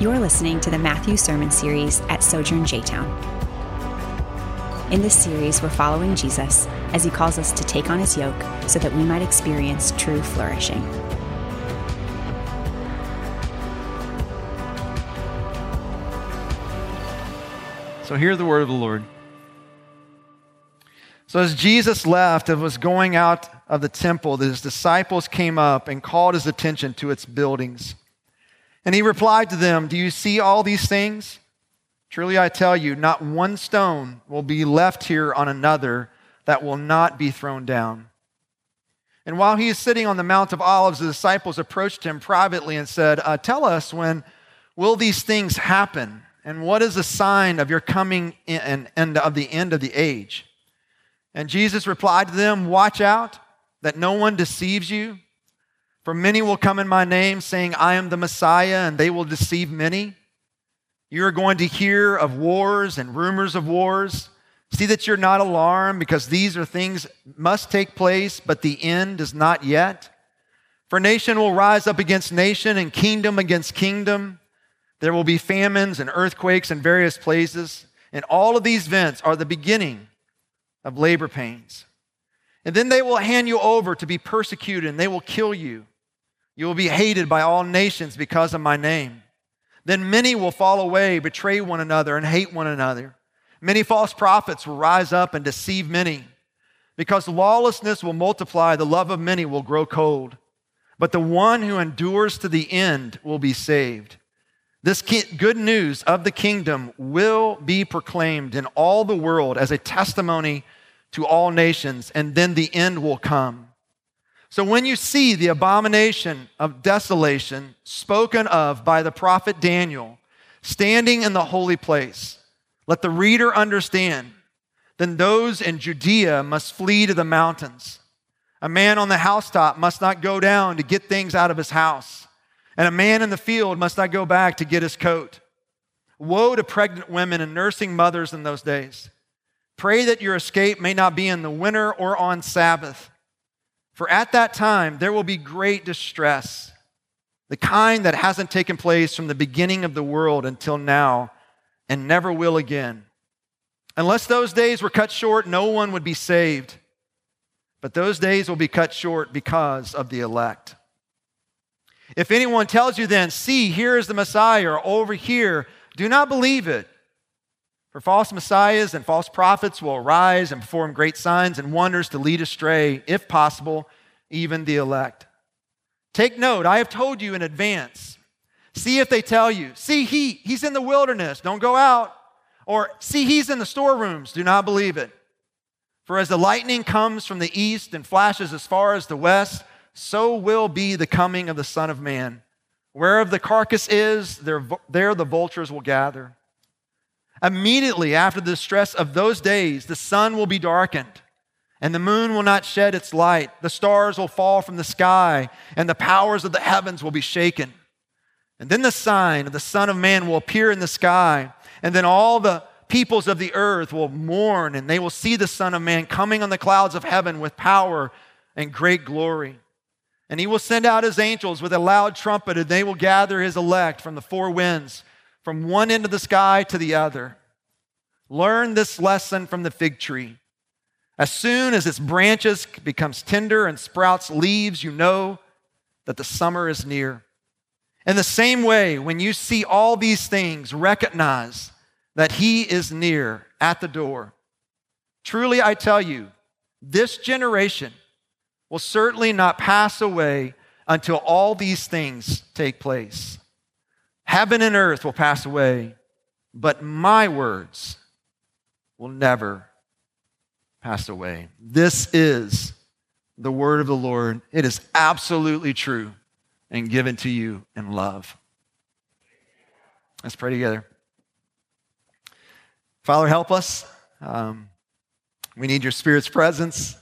You're listening to the Matthew Sermon Series at Sojourn J Town. In this series, we're following Jesus as he calls us to take on his yoke so that we might experience true flourishing. So hear the word of the Lord. So as Jesus left and was going out of the temple, his disciples came up and called his attention to its buildings. And he replied to them, Do you see all these things? Truly I tell you, not one stone will be left here on another that will not be thrown down. And while he is sitting on the Mount of Olives, the disciples approached him privately and said, uh, Tell us, when will these things happen? And what is the sign of your coming in, and of the end of the age? And Jesus replied to them, Watch out that no one deceives you. For many will come in my name, saying, I am the Messiah, and they will deceive many. You are going to hear of wars and rumors of wars. See that you're not alarmed, because these are things must take place, but the end is not yet. For nation will rise up against nation, and kingdom against kingdom. There will be famines and earthquakes in various places, and all of these events are the beginning of labor pains. And then they will hand you over to be persecuted, and they will kill you. You will be hated by all nations because of my name. Then many will fall away, betray one another, and hate one another. Many false prophets will rise up and deceive many. Because lawlessness will multiply, the love of many will grow cold. But the one who endures to the end will be saved. This good news of the kingdom will be proclaimed in all the world as a testimony to all nations, and then the end will come. So when you see the abomination of desolation spoken of by the prophet Daniel standing in the holy place, let the reader understand. Then those in Judea must flee to the mountains. A man on the housetop must not go down to get things out of his house, and a man in the field must not go back to get his coat. Woe to pregnant women and nursing mothers in those days. Pray that your escape may not be in the winter or on Sabbath for at that time there will be great distress, the kind that hasn't taken place from the beginning of the world until now and never will again. Unless those days were cut short, no one would be saved. But those days will be cut short because of the elect. If anyone tells you then, see, here is the Messiah, or over here, do not believe it. For false messiahs and false prophets will arise and perform great signs and wonders to lead astray, if possible, even the elect. Take note, I have told you in advance. See if they tell you, see, he, he's in the wilderness, don't go out. Or, see, he's in the storerooms, do not believe it. For as the lightning comes from the east and flashes as far as the west, so will be the coming of the Son of Man. Wherever the carcass is, there, there the vultures will gather. Immediately after the stress of those days, the sun will be darkened, and the moon will not shed its light. The stars will fall from the sky, and the powers of the heavens will be shaken. And then the sign of the Son of Man will appear in the sky, and then all the peoples of the earth will mourn, and they will see the Son of Man coming on the clouds of heaven with power and great glory. And he will send out his angels with a loud trumpet, and they will gather his elect from the four winds from one end of the sky to the other. Learn this lesson from the fig tree. As soon as its branches becomes tender and sprouts leaves, you know that the summer is near. In the same way, when you see all these things, recognize that he is near at the door. Truly, I tell you, this generation will certainly not pass away until all these things take place. Heaven and earth will pass away, but my words will never pass away. This is the word of the Lord. It is absolutely true and given to you in love. Let's pray together. Father, help us. Um, we need your Spirit's presence.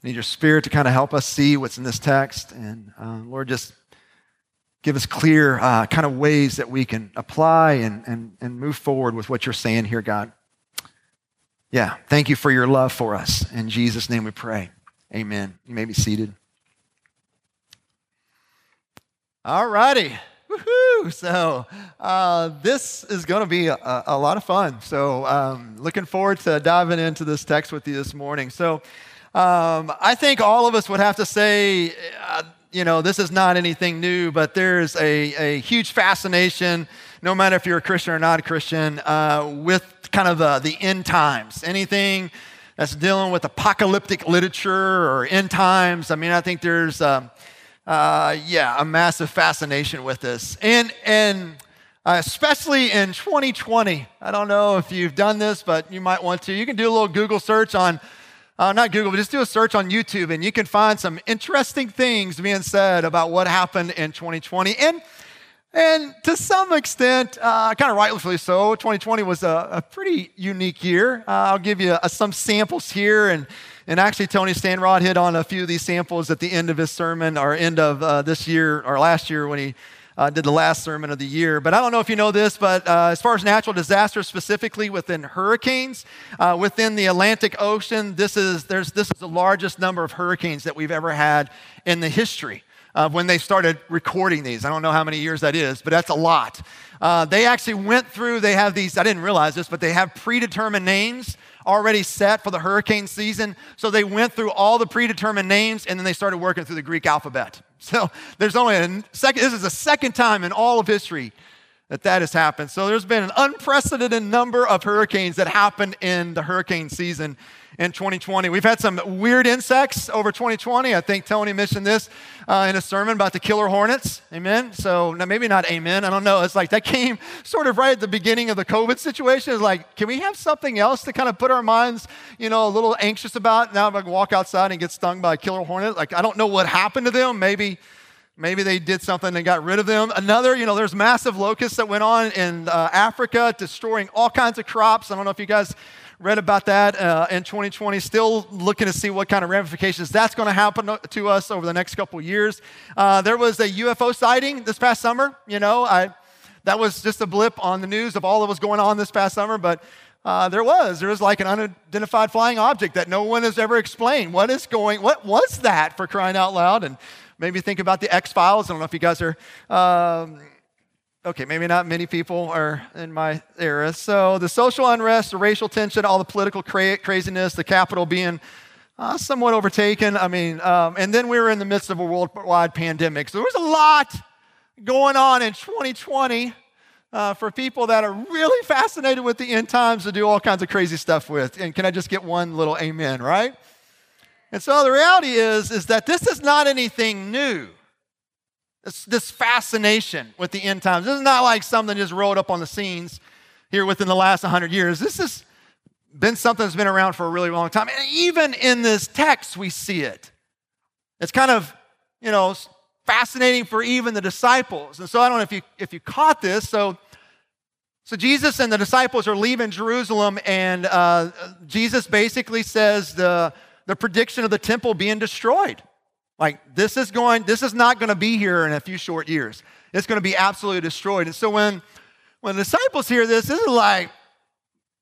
We need your Spirit to kind of help us see what's in this text. And uh, Lord, just give us clear uh, kind of ways that we can apply and, and, and move forward with what you're saying here, God. Yeah, thank you for your love for us. In Jesus' name we pray. Amen. You may be seated. All righty. Woohoo! Woo! So uh, this is going to be a, a, lot of fun. So um, looking forward to diving into this text with you this morning. So um, I think all of us would have to say, uh, you know, this is not anything new, but there's a, a huge fascination, no matter if you're a Christian or not a Christian, uh, with kind of the, the end times. Anything that's dealing with apocalyptic literature or end times. I mean, I think there's. Um, uh, yeah, a massive fascination with this. And, and uh, especially in 2020, I don't know if you've done this, but you might want to. You can do a little Google search on, uh, not Google, but just do a search on YouTube, and you can find some interesting things being said about what happened in 2020. And and to some extent, uh, kind of rightfully so, 2020 was a, a pretty unique year. Uh, I'll give you uh, some samples here, and and actually, Tony Stanrod hit on a few of these samples at the end of his sermon, or end of uh, this year, or last year when he uh, did the last sermon of the year. But I don't know if you know this, but uh, as far as natural disasters, specifically within hurricanes, uh, within the Atlantic Ocean, this is, there's, this is the largest number of hurricanes that we've ever had in the history of when they started recording these. I don't know how many years that is, but that's a lot. Uh, they actually went through, they have these, I didn't realize this, but they have predetermined names already set for the hurricane season. So they went through all the predetermined names and then they started working through the Greek alphabet. So there's only a second, this is the second time in all of history that that has happened. So there's been an unprecedented number of hurricanes that happened in the hurricane season in 2020. We've had some weird insects over 2020. I think Tony mentioned this uh, in a sermon about the killer hornets. Amen. So maybe not amen. I don't know. It's like that came sort of right at the beginning of the COVID situation. It's like, can we have something else to kind of put our minds, you know, a little anxious about? Now if I walk outside and get stung by a killer hornet, like I don't know what happened to them. Maybe. Maybe they did something and got rid of them. Another, you know, there's massive locusts that went on in uh, Africa, destroying all kinds of crops. I don't know if you guys read about that uh, in 2020. Still looking to see what kind of ramifications that's going to happen to us over the next couple years. Uh, there was a UFO sighting this past summer. You know, I, that was just a blip on the news of all that was going on this past summer, but uh, there was. There was like an unidentified flying object that no one has ever explained. What is going, what was that for crying out loud? And maybe think about the X Files. I don't know if you guys are. Um, okay, maybe not many people are in my era. So the social unrest, the racial tension, all the political cra- craziness, the capital being uh, somewhat overtaken. I mean, um, and then we were in the midst of a worldwide pandemic. So there was a lot going on in 2020 uh, for people that are really fascinated with the end times to do all kinds of crazy stuff with. And can I just get one little amen, right? And so the reality is, is that this is not anything new. This, this fascination with the end times. This is not like something just rolled up on the scenes here within the last 100 years. This has been something that's been around for a really long time. And even in this text, we see it. It's kind of, you know, fascinating for even the disciples. And so I don't know if you, if you caught this. So, so Jesus and the disciples are leaving Jerusalem, and uh, Jesus basically says the, the prediction of the temple being destroyed. Like this is going, this is not going to be here in a few short years. It's going to be absolutely destroyed. And so when when the disciples hear this, this is like,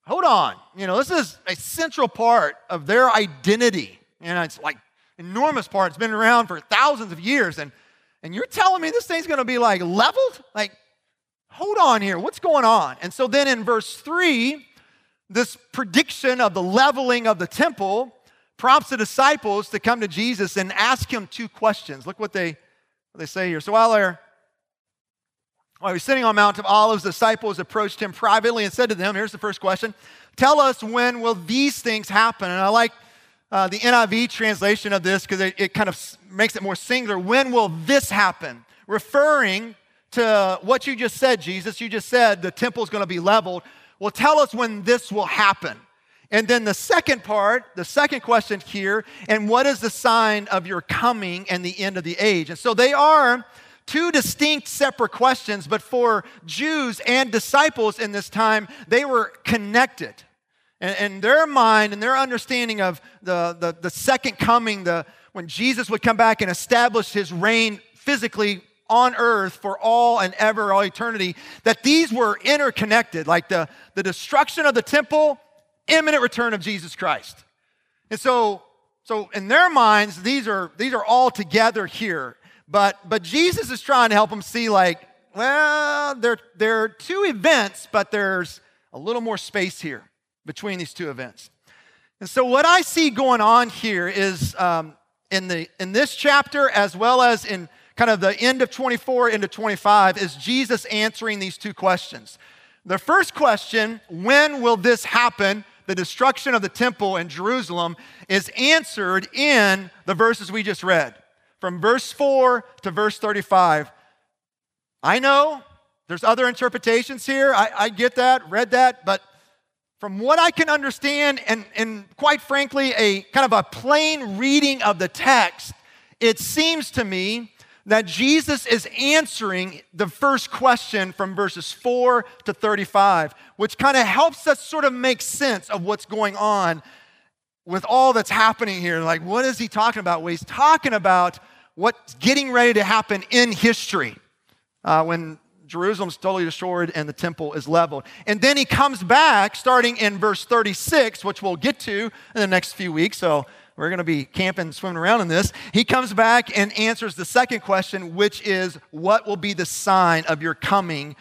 hold on, you know, this is a central part of their identity. And it's like enormous part. It's been around for thousands of years. And and you're telling me this thing's going to be like leveled? Like, hold on here, what's going on? And so then in verse three, this prediction of the leveling of the temple prompts the disciples to come to Jesus and ask him two questions. Look what they, what they say here. So while they're while he was sitting on Mount of Olives, disciples approached him privately and said to them, Here's the first question Tell us when will these things happen? And I like uh, the NIV translation of this because it, it kind of makes it more singular. When will this happen? Referring to what you just said, Jesus. You just said the temple's going to be leveled. Well, tell us when this will happen. And then the second part, the second question here, and what is the sign of your coming and the end of the age? And so they are two distinct separate questions, but for Jews and disciples in this time, they were connected. And, and their mind and their understanding of the, the, the second coming, the, when Jesus would come back and establish his reign physically on earth for all and ever, all eternity, that these were interconnected. Like the, the destruction of the temple imminent return of Jesus Christ. And so, so in their minds, these are, these are all together here. But, but Jesus is trying to help them see, like, well, there, there are two events, but there's a little more space here between these two events. And so, what I see going on here is um, in, the, in this chapter, as well as in kind of the end of 24 into 25, is Jesus answering these two questions. The first question, when will this happen? The destruction of the temple in Jerusalem is answered in the verses we just read. From verse 4 to verse 35. I know there's other interpretations here. I, I get that, read that, but from what I can understand, and, and quite frankly, a kind of a plain reading of the text, it seems to me that Jesus is answering the first question from verses 4 to 35, which kind of helps us sort of make sense of what's going on with all that's happening here. Like, what is he talking about? Well, he's talking about what's getting ready to happen in history uh, when Jerusalem's totally destroyed and the temple is leveled. And then he comes back starting in verse 36, which we'll get to in the next few weeks. So we're going to be camping, swimming around in this. He comes back and answers the second question, which is, What will be the sign of your coming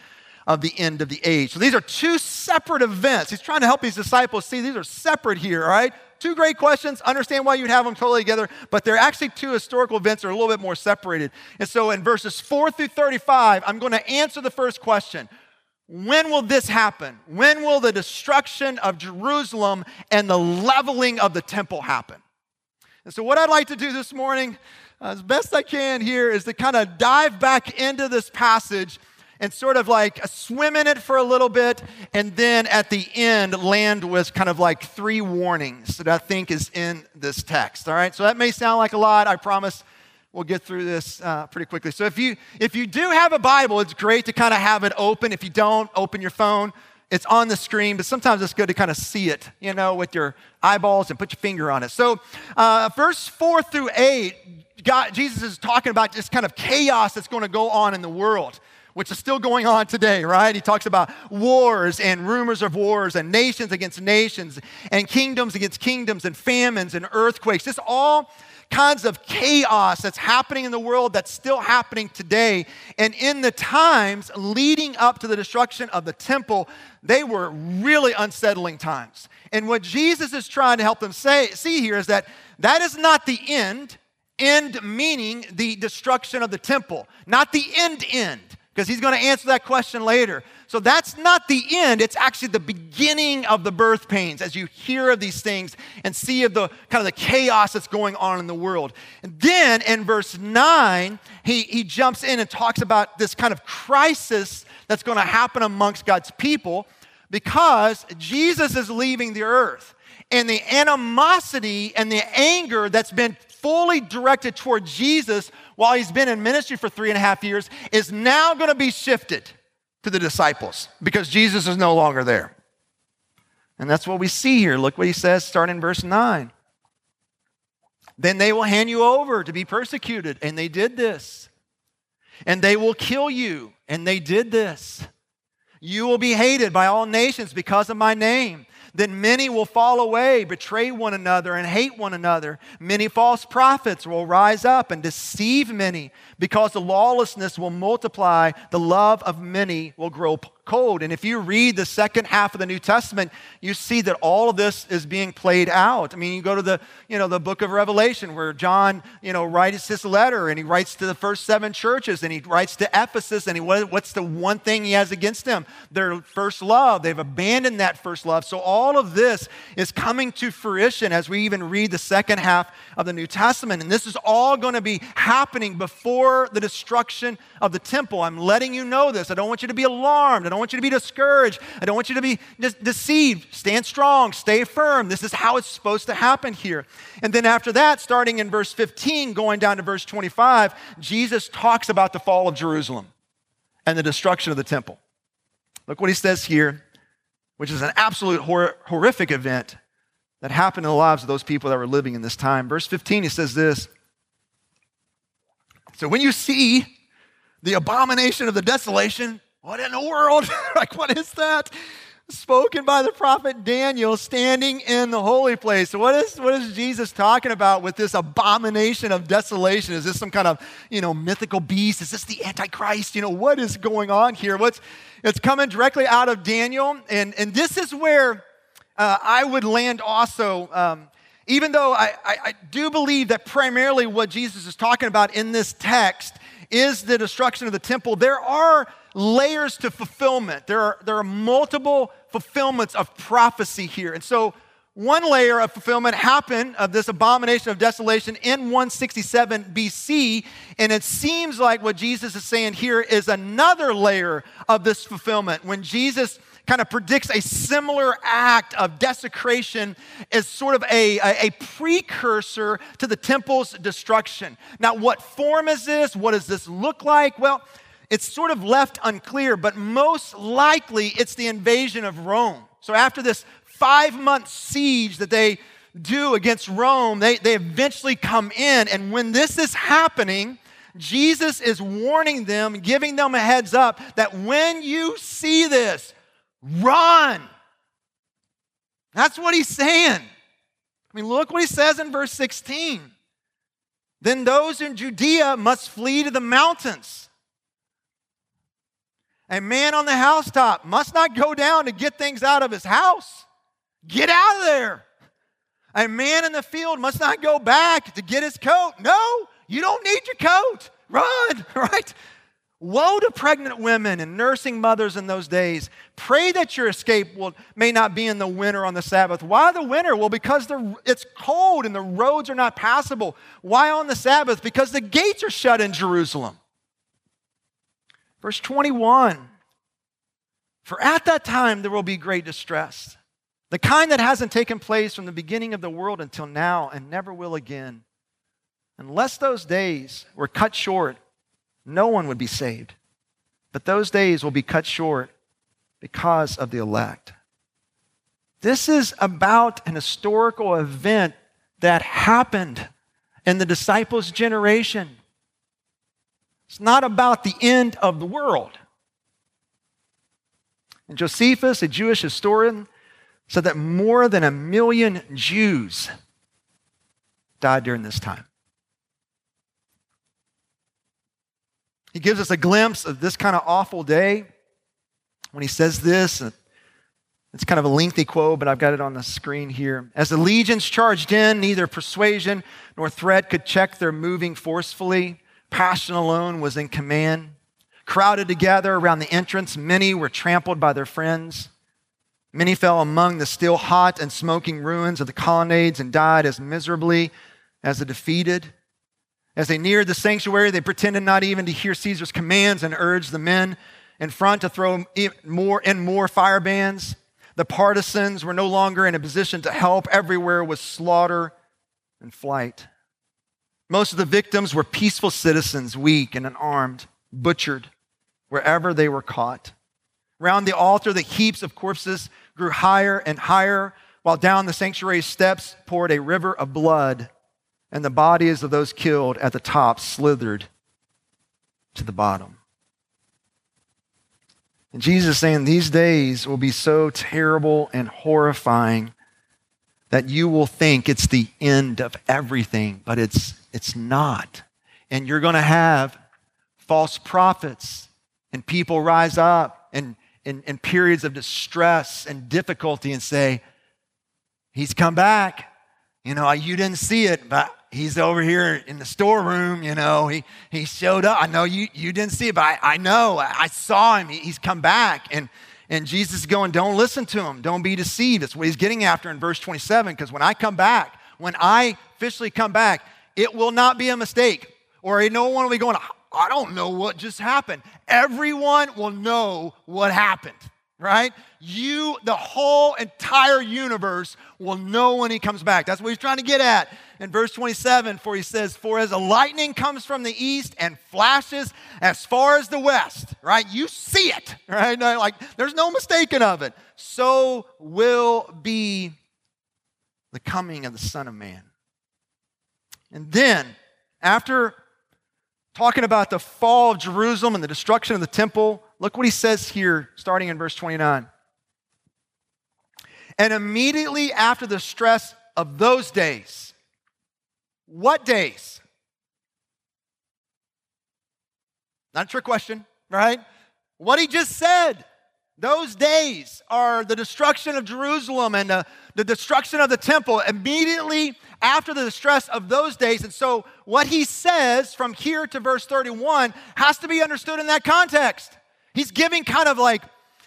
of the end of the age? So these are two separate events. He's trying to help his disciples see these are separate here, all right? Two great questions. Understand why you'd have them totally together, but they're actually two historical events that are a little bit more separated. And so in verses 4 through 35, I'm going to answer the first question when will this happen? When will the destruction of Jerusalem and the leveling of the temple happen? And so, what I'd like to do this morning, uh, as best I can here, is to kind of dive back into this passage and sort of like swim in it for a little bit, and then at the end, land with kind of like three warnings that I think is in this text. All right, so that may sound like a lot. I promise we'll get through this uh, pretty quickly. So if you if you do have a Bible, it's great to kind of have it open. If you don't, open your phone. It's on the screen, but sometimes it's good to kind of see it, you know, with your eyeballs and put your finger on it. So, uh, verse four through eight, God, Jesus is talking about this kind of chaos that's going to go on in the world which is still going on today, right? He talks about wars and rumors of wars and nations against nations and kingdoms against kingdoms and famines and earthquakes. Just all kinds of chaos that's happening in the world that's still happening today. And in the times leading up to the destruction of the temple, they were really unsettling times. And what Jesus is trying to help them say, see here is that that is not the end, end meaning the destruction of the temple, not the end end because he's going to answer that question later. So that's not the end, it's actually the beginning of the birth pains as you hear of these things and see of the kind of the chaos that's going on in the world. And then in verse 9, he, he jumps in and talks about this kind of crisis that's going to happen amongst God's people because Jesus is leaving the earth. And the animosity and the anger that's been fully directed toward Jesus while he's been in ministry for three and a half years is now going to be shifted to the disciples because Jesus is no longer there. And that's what we see here. Look what he says, starting in verse 9. Then they will hand you over to be persecuted, and they did this. And they will kill you, and they did this. You will be hated by all nations because of my name. Then many will fall away, betray one another, and hate one another. Many false prophets will rise up and deceive many. Because the lawlessness will multiply, the love of many will grow cold. And if you read the second half of the New Testament, you see that all of this is being played out. I mean, you go to the, you know, the book of Revelation where John, you know, writes his letter and he writes to the first seven churches and he writes to Ephesus and he, what's the one thing he has against them? Their first love. They've abandoned that first love. So all of this is coming to fruition as we even read the second half of the New Testament. And this is all going to be happening before the destruction of the temple. I'm letting you know this. I don't want you to be alarmed. I don't want you to be discouraged. I don't want you to be de- deceived. Stand strong, stay firm. This is how it's supposed to happen here. And then after that, starting in verse 15, going down to verse 25, Jesus talks about the fall of Jerusalem and the destruction of the temple. Look what he says here, which is an absolute hor- horrific event that happened in the lives of those people that were living in this time. Verse 15, he says this So when you see the abomination of the desolation, what in the world? like, what is that? spoken by the prophet Daniel standing in the holy place. So what is, what is Jesus talking about with this abomination of desolation? Is this some kind of, you know, mythical beast? Is this the Antichrist? You know, what is going on here? What's, it's coming directly out of Daniel. And, and this is where uh, I would land also. Um, even though I, I, I do believe that primarily what Jesus is talking about in this text is the destruction of the temple, there are layers to fulfillment. There are, there are multiple fulfillments of prophecy here. And so, one layer of fulfillment happened of this abomination of desolation in 167 BC. And it seems like what Jesus is saying here is another layer of this fulfillment. When Jesus kind of predicts a similar act of desecration as sort of a, a, a, precursor to the temple's destruction. Now, what form is this? What does this look like? Well, it's sort of left unclear, but most likely it's the invasion of Rome. So, after this five month siege that they do against Rome, they, they eventually come in. And when this is happening, Jesus is warning them, giving them a heads up that when you see this, Run. That's what he's saying. I mean, look what he says in verse 16. Then those in Judea must flee to the mountains. A man on the housetop must not go down to get things out of his house. Get out of there. A man in the field must not go back to get his coat. No, you don't need your coat. Run, right? Woe to pregnant women and nursing mothers in those days. Pray that your escape will, may not be in the winter on the Sabbath. Why the winter? Well, because the, it's cold and the roads are not passable. Why on the Sabbath? Because the gates are shut in Jerusalem. Verse 21 For at that time there will be great distress, the kind that hasn't taken place from the beginning of the world until now and never will again. Unless those days were cut short, no one would be saved. But those days will be cut short because of the elect. This is about an historical event that happened in the disciples' generation. It's not about the end of the world. And Josephus, a Jewish historian, said that more than a million Jews died during this time. He gives us a glimpse of this kind of awful day when he says this. It's kind of a lengthy quote, but I've got it on the screen here. As the legions charged in, neither persuasion nor threat could check their moving forcefully. Passion alone was in command. Crowded together around the entrance, many were trampled by their friends. Many fell among the still hot and smoking ruins of the colonnades and died as miserably as the defeated. As they neared the sanctuary, they pretended not even to hear Caesar's commands and urged the men in front to throw more and more fire bands. The partisans were no longer in a position to help. Everywhere was slaughter and flight. Most of the victims were peaceful citizens, weak and unarmed, butchered wherever they were caught. Round the altar, the heaps of corpses grew higher and higher, while down the sanctuary steps poured a river of blood and the bodies of those killed at the top slithered to the bottom. And Jesus saying these days will be so terrible and horrifying that you will think it's the end of everything, but it's, it's not. And you're going to have false prophets and people rise up in, in, in periods of distress and difficulty and say, He's come back. You know, you didn't see it, but he's over here in the storeroom, you know, he, he showed up. I know you, you didn't see it, but I, I know, I saw him. He, he's come back. And, and Jesus is going, don't listen to him. Don't be deceived. That's what he's getting after in verse 27. Because when I come back, when I officially come back, it will not be a mistake. Or no one will be going, I don't know what just happened. Everyone will know what happened right? You, the whole entire universe, will know when he comes back. That's what he's trying to get at in verse 27, for he says, For as a lightning comes from the east and flashes as far as the west, right? You see it, right? Like there's no mistaking of it. So will be the coming of the Son of Man. And then, after talking about the fall of Jerusalem and the destruction of the temple, Look what he says here, starting in verse 29. And immediately after the stress of those days, what days? Not a trick question, right? What he just said. Those days are the destruction of Jerusalem and the, the destruction of the temple immediately after the distress of those days. And so, what he says from here to verse 31 has to be understood in that context. He's giving kind of like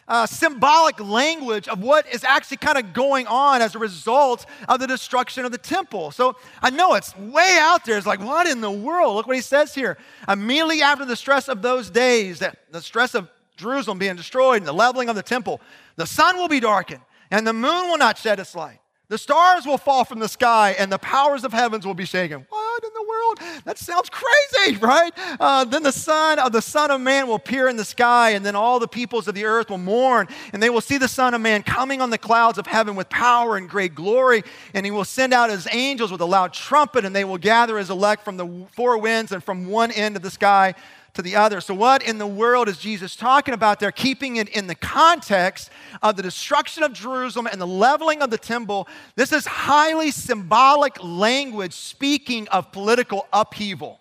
uh, symbolic language of what is actually kind of going on as a result of the destruction of the temple. So I know it's way out there. It's like, what in the world? Look what he says here. Immediately after the stress of those days, that the stress of Jerusalem being destroyed and the leveling of the temple, the sun will be darkened and the moon will not shed its light. The stars will fall from the sky and the powers of heavens will be shaken. What world? That sounds crazy, right? Uh, then the Son of the Son of Man will appear in the sky, and then all the peoples of the earth will mourn, and they will see the Son of Man coming on the clouds of heaven with power and great glory. And he will send out his angels with a loud trumpet, and they will gather his elect from the four winds and from one end of the sky to the other. So, what in the world is Jesus talking about there? Keeping it in the context of the destruction of Jerusalem and the leveling of the temple. This is highly symbolic language speaking of political upheaval.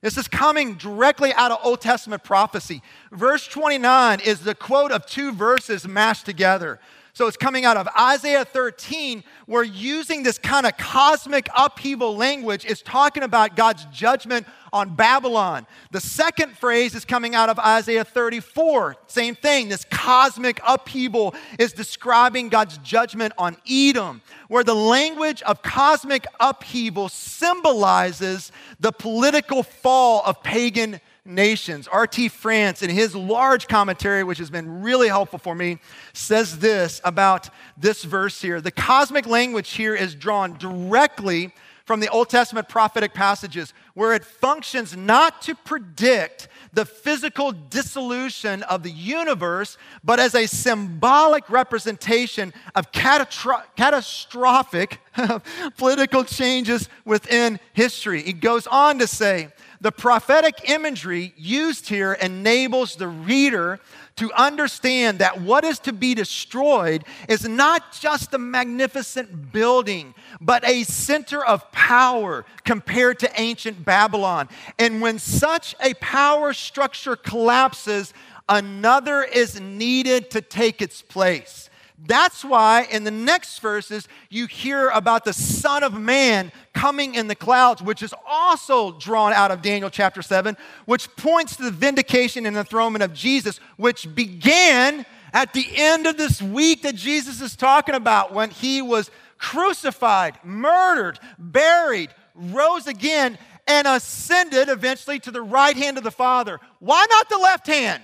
This is coming directly out of Old Testament prophecy. Verse 29 is the quote of two verses mashed together. So it's coming out of Isaiah 13, where using this kind of cosmic upheaval language is talking about God's judgment on Babylon. The second phrase is coming out of Isaiah 34. Same thing. This cosmic upheaval is describing God's judgment on Edom, where the language of cosmic upheaval symbolizes the political fall of pagan nations. R.T. France, in his large commentary, which has been really helpful for me, says this about this verse here. The cosmic language here is drawn directly from the Old Testament prophetic passages, where it functions not to predict the physical dissolution of the universe, but as a symbolic representation of catastrophic political changes within history. He goes on to say, the prophetic imagery used here enables the reader to understand that what is to be destroyed is not just a magnificent building, but a center of power compared to ancient Babylon. And when such a power structure collapses, another is needed to take its place. That's why in the next verses you hear about the Son of Man coming in the clouds, which is also drawn out of Daniel chapter 7, which points to the vindication and enthronement of Jesus, which began at the end of this week that Jesus is talking about when he was crucified, murdered, buried, rose again, and ascended eventually to the right hand of the Father. Why not the left hand?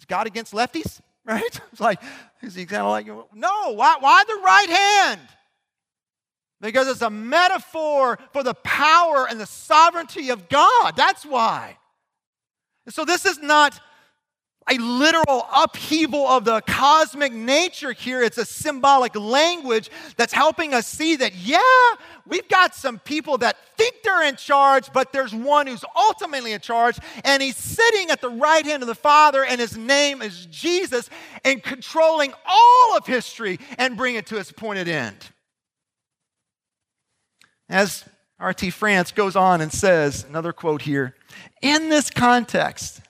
Is God against lefties? Right? It's like, is he kind of like, no, why, why the right hand? Because it's a metaphor for the power and the sovereignty of God. That's why. so this is not a literal upheaval of the cosmic nature here. It's a symbolic language that's helping us see that, yeah, we've got some people that think they're in charge, but there's one who's ultimately in charge, and he's sitting at the right hand of the Father, and his name is Jesus, and controlling all of history and bring it to its pointed end. As R.T. France goes on and says, another quote here, in this context,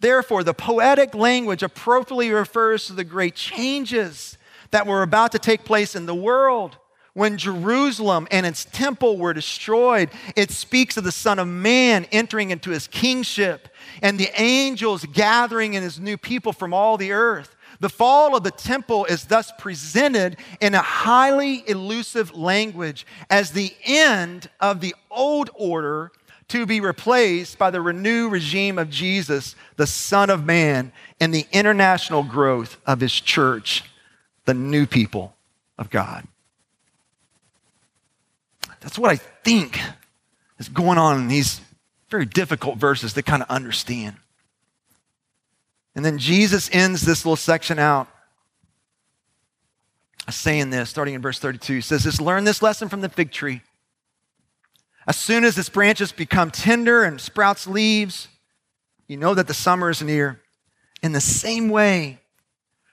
Therefore, the poetic language appropriately refers to the great changes that were about to take place in the world. When Jerusalem and its temple were destroyed, it speaks of the Son of Man entering into his kingship and the angels gathering in his new people from all the earth. The fall of the temple is thus presented in a highly elusive language as the end of the old order to be replaced by the renewed regime of Jesus, the Son of Man, and the international growth of his church, the new people of God. That's what I think is going on in these very difficult verses to kind of understand. And then Jesus ends this little section out saying this, starting in verse 32. He says, Just learn this lesson from the fig tree. As soon as its branches become tender and sprouts leaves, you know that the summer is near. In the same way,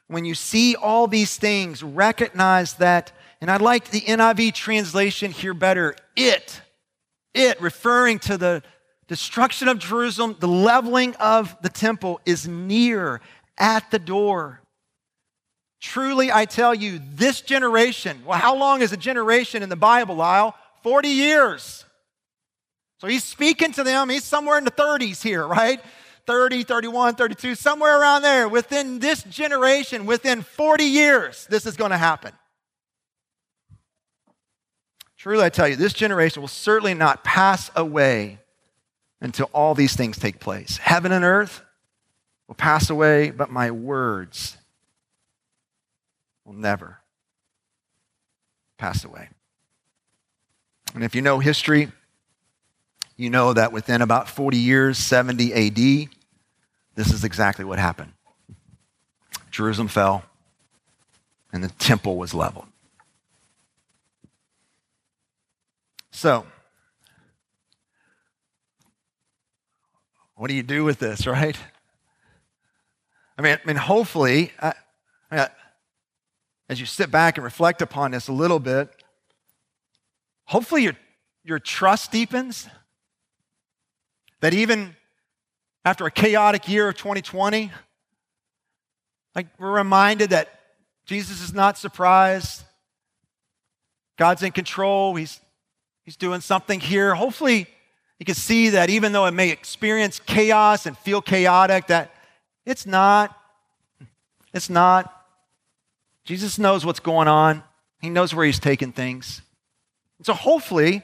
when you see all these things, recognize that, and I like the NIV translation here better, it, it, referring to the destruction of Jerusalem, the leveling of the temple is near at the door. Truly, I tell you, this generation, well, how long is a generation in the Bible, Lisle? 40 years. So he's speaking to them. He's somewhere in the 30s here, right? 30, 31, 32, somewhere around there. Within this generation, within 40 years, this is going to happen. Truly, I tell you, this generation will certainly not pass away until all these things take place. Heaven and earth will pass away, but my words will never pass away. And if you know history, you know that within about 40 years, 70 AD, this is exactly what happened. Jerusalem fell, and the temple was leveled. So, what do you do with this, right? I mean, I mean, hopefully, I, I, as you sit back and reflect upon this a little bit, hopefully your, your trust deepens. That even after a chaotic year of 2020, like we're reminded that Jesus is not surprised. God's in control. He's, he's doing something here. Hopefully, you can see that even though it may experience chaos and feel chaotic, that it's not. It's not. Jesus knows what's going on. He knows where he's taking things. And so hopefully,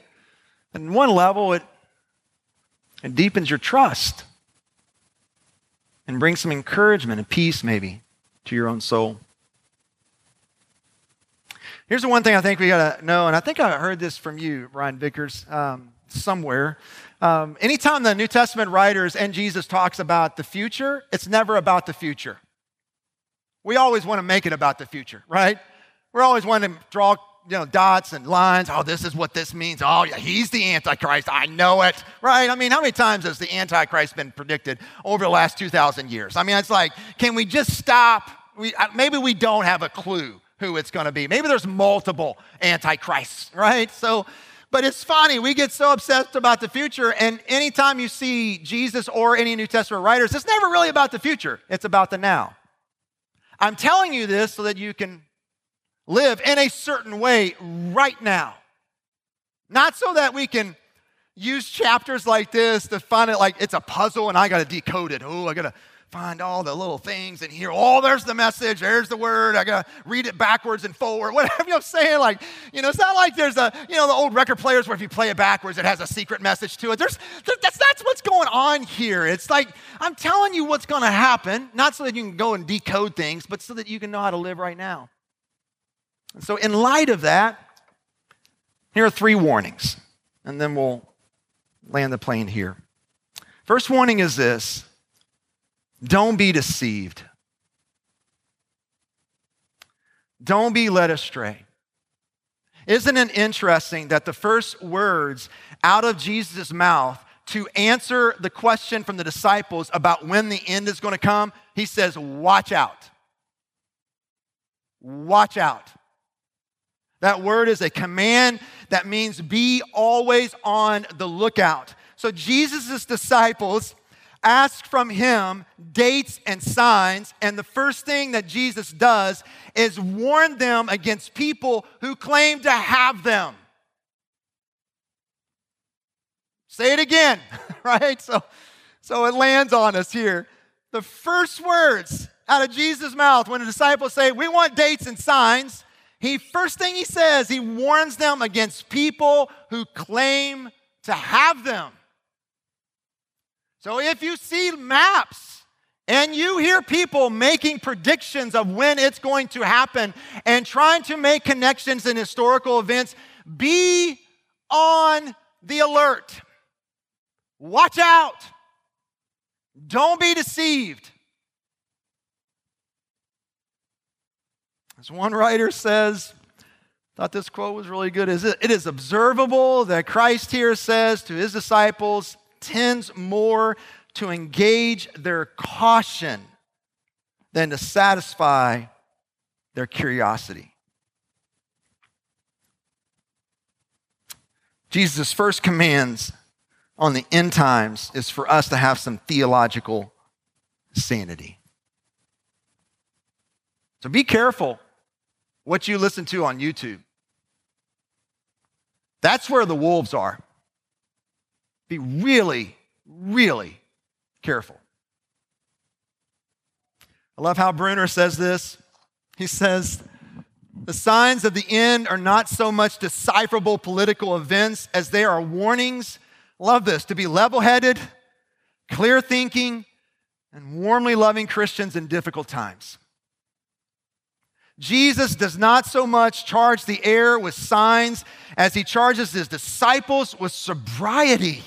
at one level, it, it deepens your trust and brings some encouragement and peace, maybe, to your own soul. Here's the one thing I think we got to know, and I think I heard this from you, Ryan Vickers, um, somewhere. Um, anytime the New Testament writers and Jesus talks about the future, it's never about the future. We always want to make it about the future, right? We're always wanting to draw you know, dots and lines. Oh, this is what this means. Oh, yeah, he's the Antichrist. I know it, right? I mean, how many times has the Antichrist been predicted over the last 2,000 years? I mean, it's like, can we just stop? We, uh, maybe we don't have a clue who it's going to be. Maybe there's multiple Antichrists, right? So, but it's funny. We get so obsessed about the future, and anytime you see Jesus or any New Testament writers, it's never really about the future, it's about the now. I'm telling you this so that you can live in a certain way right now. Not so that we can use chapters like this to find it like it's a puzzle and I got to decode it. Oh, I got to find all the little things in here. Oh, there's the message. There's the word. I got to read it backwards and forward. Whatever you know saying. Like, you know, it's not like there's a, you know, the old record players where if you play it backwards, it has a secret message to it. There's, that's, that's what's going on here. It's like, I'm telling you what's going to happen, not so that you can go and decode things, but so that you can know how to live right now. So, in light of that, here are three warnings, and then we'll land the plane here. First warning is this don't be deceived, don't be led astray. Isn't it interesting that the first words out of Jesus' mouth to answer the question from the disciples about when the end is going to come, he says, Watch out. Watch out. That word is a command that means be always on the lookout. So Jesus' disciples ask from him dates and signs, and the first thing that Jesus does is warn them against people who claim to have them. Say it again, right? So, so it lands on us here. The first words out of Jesus' mouth when the disciples say, We want dates and signs, he first thing he says, he warns them against people who claim to have them. So if you see maps and you hear people making predictions of when it's going to happen and trying to make connections in historical events, be on the alert. Watch out. Don't be deceived. As one writer says, thought this quote was really good. Is it, it is observable that Christ here says to his disciples, tends more to engage their caution than to satisfy their curiosity. Jesus' first commands on the end times is for us to have some theological sanity. So be careful what you listen to on YouTube. That's where the wolves are. Be really, really careful. I love how Bruner says this. He says, the signs of the end are not so much decipherable political events as they are warnings. Love this to be level headed, clear thinking, and warmly loving Christians in difficult times. Jesus does not so much charge the air with signs as he charges his disciples with sobriety.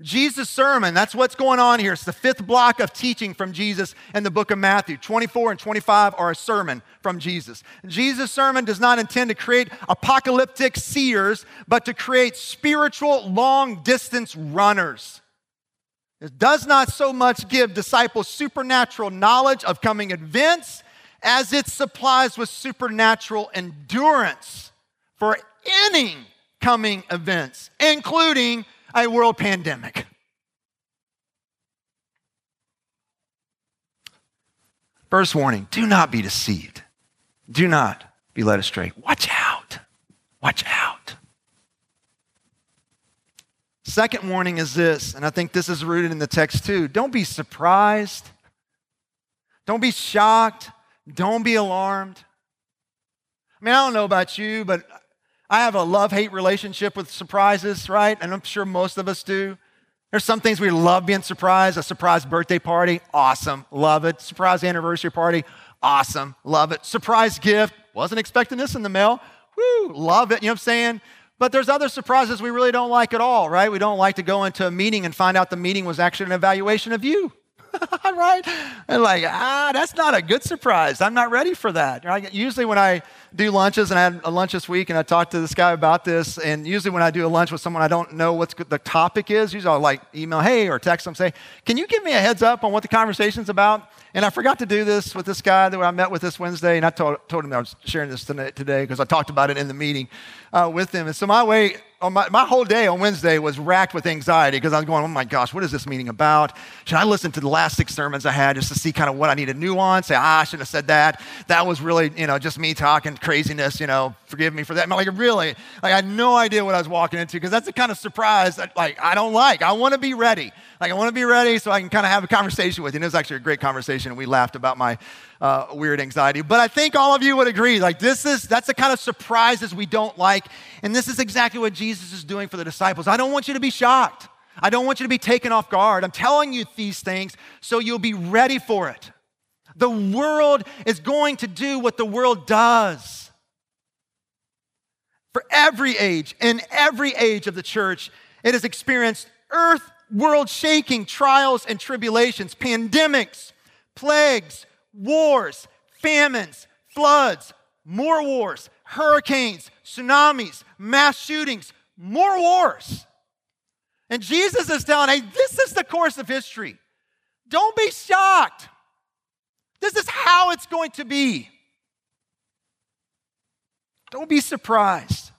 Jesus' sermon, that's what's going on here. It's the fifth block of teaching from Jesus in the book of Matthew. 24 and 25 are a sermon from Jesus. Jesus' sermon does not intend to create apocalyptic seers, but to create spiritual long distance runners. It does not so much give disciples supernatural knowledge of coming events as it supplies with supernatural endurance for any coming events, including a world pandemic. First warning do not be deceived. Do not be led astray. Watch out. Watch out. Second warning is this, and I think this is rooted in the text too. Don't be surprised. Don't be shocked. Don't be alarmed. I mean, I don't know about you, but I have a love hate relationship with surprises, right? And I'm sure most of us do. There's some things we love being surprised. A surprise birthday party, awesome, love it. Surprise anniversary party, awesome, love it. Surprise gift, wasn't expecting this in the mail, woo, love it. You know what I'm saying? But there's other surprises we really don't like at all, right? We don't like to go into a meeting and find out the meeting was actually an evaluation of you. right? And like, ah, that's not a good surprise. I'm not ready for that. Usually when I do lunches, and I had a lunch this week, and I talked to this guy about this, and usually when I do a lunch with someone I don't know what the topic is, usually I'll like email, hey, or text them, say, can you give me a heads up on what the conversation's about? And I forgot to do this with this guy that I met with this Wednesday, and I told, told him I was sharing this today because I talked about it in the meeting uh, with him. And so my way, my, my whole day on Wednesday was racked with anxiety because I was going, oh my gosh, what is this meeting about? Should I listen to the last six sermons I had just to see kind of what I needed nuance? Say, ah, I shouldn't have said that. That was really, you know, just me talking craziness, you know, forgive me for that. I'm Like, really, like, I had no idea what I was walking into because that's the kind of surprise that, like, I don't like. I want to be ready. Like, I want to be ready so I can kind of have a conversation with you. And it was actually a great conversation, we laughed about my uh, weird anxiety. But I think all of you would agree, like, this is, that's the kind of surprises we don't like. And this is exactly what Jesus is doing for the disciples. I don't want you to be shocked. I don't want you to be taken off guard. I'm telling you these things so you'll be ready for it. The world is going to do what the world does. For every age, in every age of the church, it has experienced earth world shaking trials and tribulations, pandemics, plagues, wars, famines, floods, more wars, hurricanes, tsunamis, mass shootings, more wars. And Jesus is telling, hey, this is the course of history. Don't be shocked. This is how it's going to be. Don't be surprised.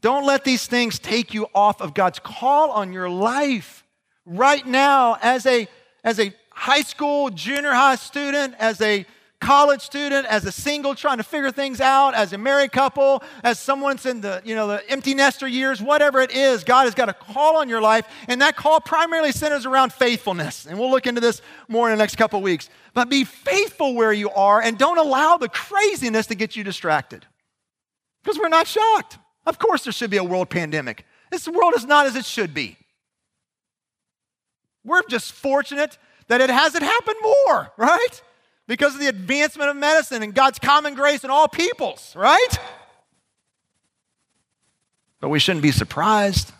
Don't let these things take you off of God's call on your life right now as a, as a high school, junior high student, as a college student, as a single trying to figure things out, as a married couple, as someone's in the, you know, the empty nester years, whatever it is, God has got a call on your life, and that call primarily centers around faithfulness. And we'll look into this more in the next couple weeks. But be faithful where you are and don't allow the craziness to get you distracted. Because we're not shocked. Of course, there should be a world pandemic. This world is not as it should be. We're just fortunate that it hasn't happened more, right? Because of the advancement of medicine and God's common grace in all peoples, right? But we shouldn't be surprised.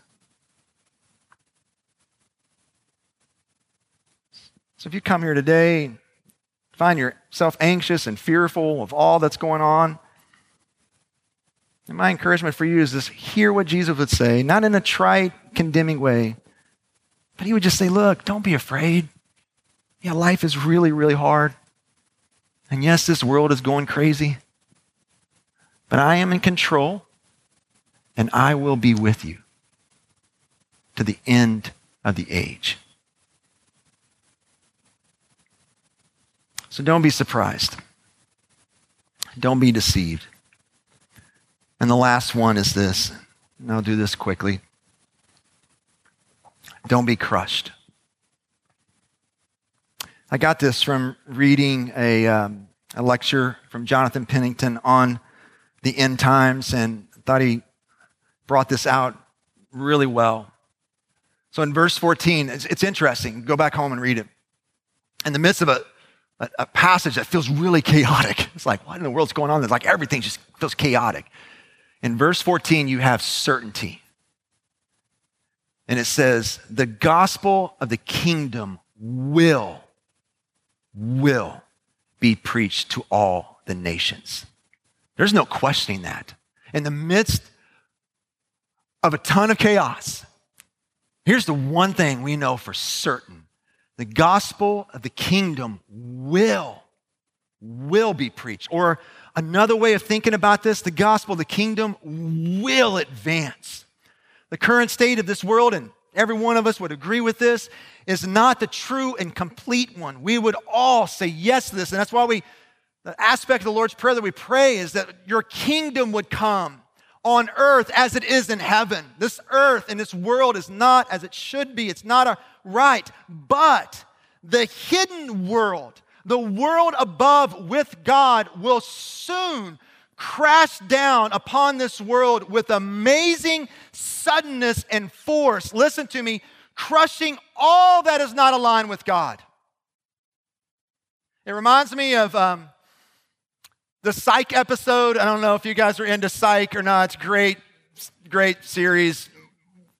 So if you come here today, and find yourself anxious and fearful of all that's going on, and my encouragement for you is this hear what Jesus would say, not in a trite, condemning way, but he would just say, Look, don't be afraid. Yeah, life is really, really hard. And yes, this world is going crazy, but I am in control and I will be with you to the end of the age. So don't be surprised. Don't be deceived. And the last one is this, and I'll do this quickly. Don't be crushed. I got this from reading a, um, a lecture from Jonathan Pennington on the end times and thought he brought this out really well. So in verse 14, it's, it's interesting. Go back home and read it. In the midst of a, a, a, passage that feels really chaotic, it's like, what in the world's going on? It's like everything just feels chaotic. In verse 14, you have certainty. And it says, the gospel of the kingdom will, will be preached to all the nations. There's no questioning that. In the midst of a ton of chaos, here's the one thing we know for certain the gospel of the kingdom will, will be preached. Or another way of thinking about this, the gospel of the kingdom will advance. The current state of this world, and every one of us would agree with this, is not the true and complete one. We would all say yes to this. And that's why we, the aspect of the Lord's Prayer that we pray is that your kingdom would come on earth as it is in heaven. This earth and this world is not as it should be. It's not a right. But the hidden world, the world above with God, will soon crash down upon this world with amazing suddenness and force. Listen to me, crushing all that is not aligned with God. It reminds me of um, the Psych episode. I don't know if you guys are into Psych or not. It's great, great series.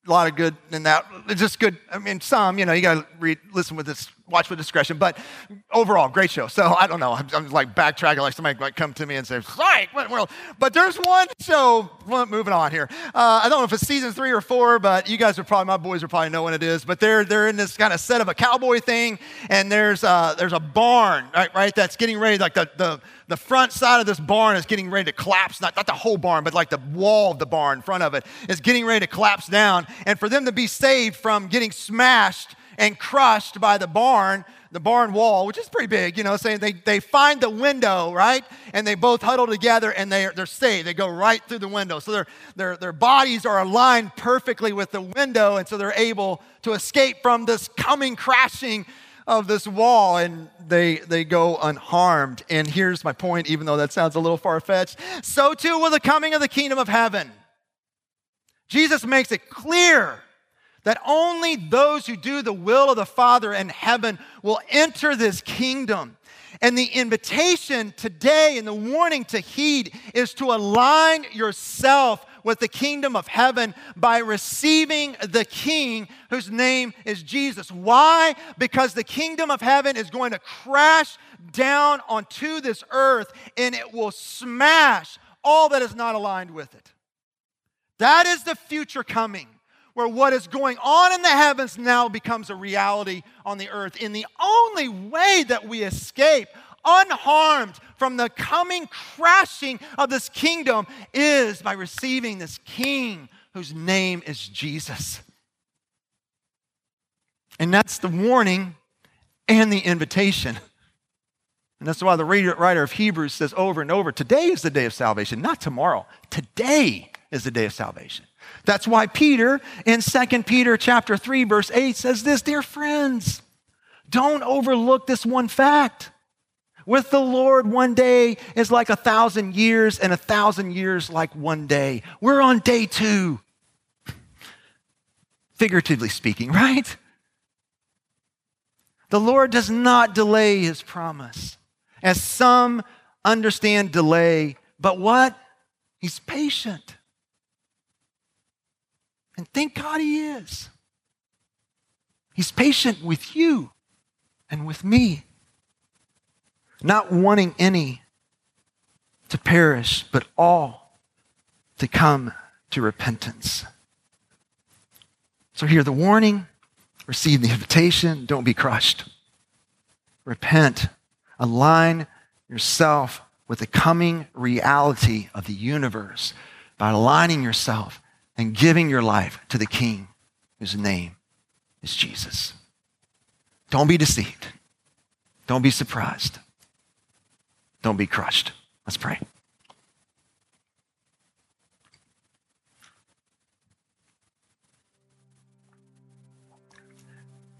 A lot of good in that. It's just good. I mean, some, you know, you got to read, listen with this, watch with discretion. But overall, great show. So I don't know. I'm, I'm like backtracking, like somebody might come to me and say, "Psych, what world?" But there's one show. Moving on here. Uh, I don't know if it's season three or four, but you guys are probably my boys are probably know when it is. But they're they're in this kind of set of a cowboy thing, and there's uh, there's a barn right right that's getting ready, like the the the front side of this barn is getting ready to collapse. Not, not the whole barn, but like the wall of the barn in front of it is getting ready to collapse down. And for them to be saved from getting smashed and crushed by the barn, the barn wall, which is pretty big, you know, saying they, they find the window, right? And they both huddle together and they, they're saved. They go right through the window. So their, their, their bodies are aligned perfectly with the window, and so they're able to escape from this coming crashing of this wall and they, they go unharmed. And here's my point, even though that sounds a little far fetched. So too will the coming of the kingdom of heaven. Jesus makes it clear that only those who do the will of the Father in heaven will enter this kingdom. And the invitation today and the warning to heed is to align yourself with the kingdom of heaven by receiving the king whose name is Jesus. Why? Because the kingdom of heaven is going to crash down onto this earth and it will smash all that is not aligned with it. That is the future coming where what is going on in the heavens now becomes a reality on the earth. In the only way that we escape unharmed from the coming crashing of this kingdom is by receiving this king whose name is Jesus. And that's the warning and the invitation. And that's why the writer of Hebrews says over and over today is the day of salvation, not tomorrow. Today is the day of salvation. That's why Peter in 2 Peter chapter 3 verse 8 says this, dear friends, don't overlook this one fact. With the Lord, one day is like a thousand years, and a thousand years like one day. We're on day two, figuratively speaking, right? The Lord does not delay his promise, as some understand delay, but what? He's patient. And thank God he is. He's patient with you and with me not wanting any to perish, but all to come to repentance. So, hear the warning, receive the invitation, don't be crushed. Repent, align yourself with the coming reality of the universe by aligning yourself and giving your life to the King whose name is Jesus. Don't be deceived. Don't be surprised. Don't be crushed. Let's pray.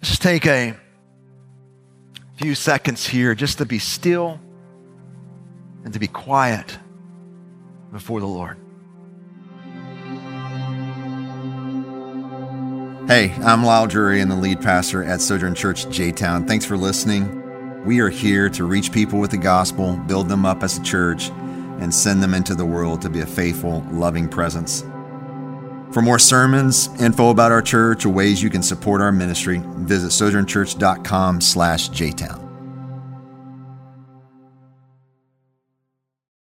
Let's just take a few seconds here just to be still and to be quiet before the Lord. Hey, I'm Lisle Drury and the lead pastor at Sojourn Church J Town. Thanks for listening. We are here to reach people with the gospel, build them up as a church, and send them into the world to be a faithful, loving presence. For more sermons, info about our church, or ways you can support our ministry, visit sojournchurch.com slash jtown.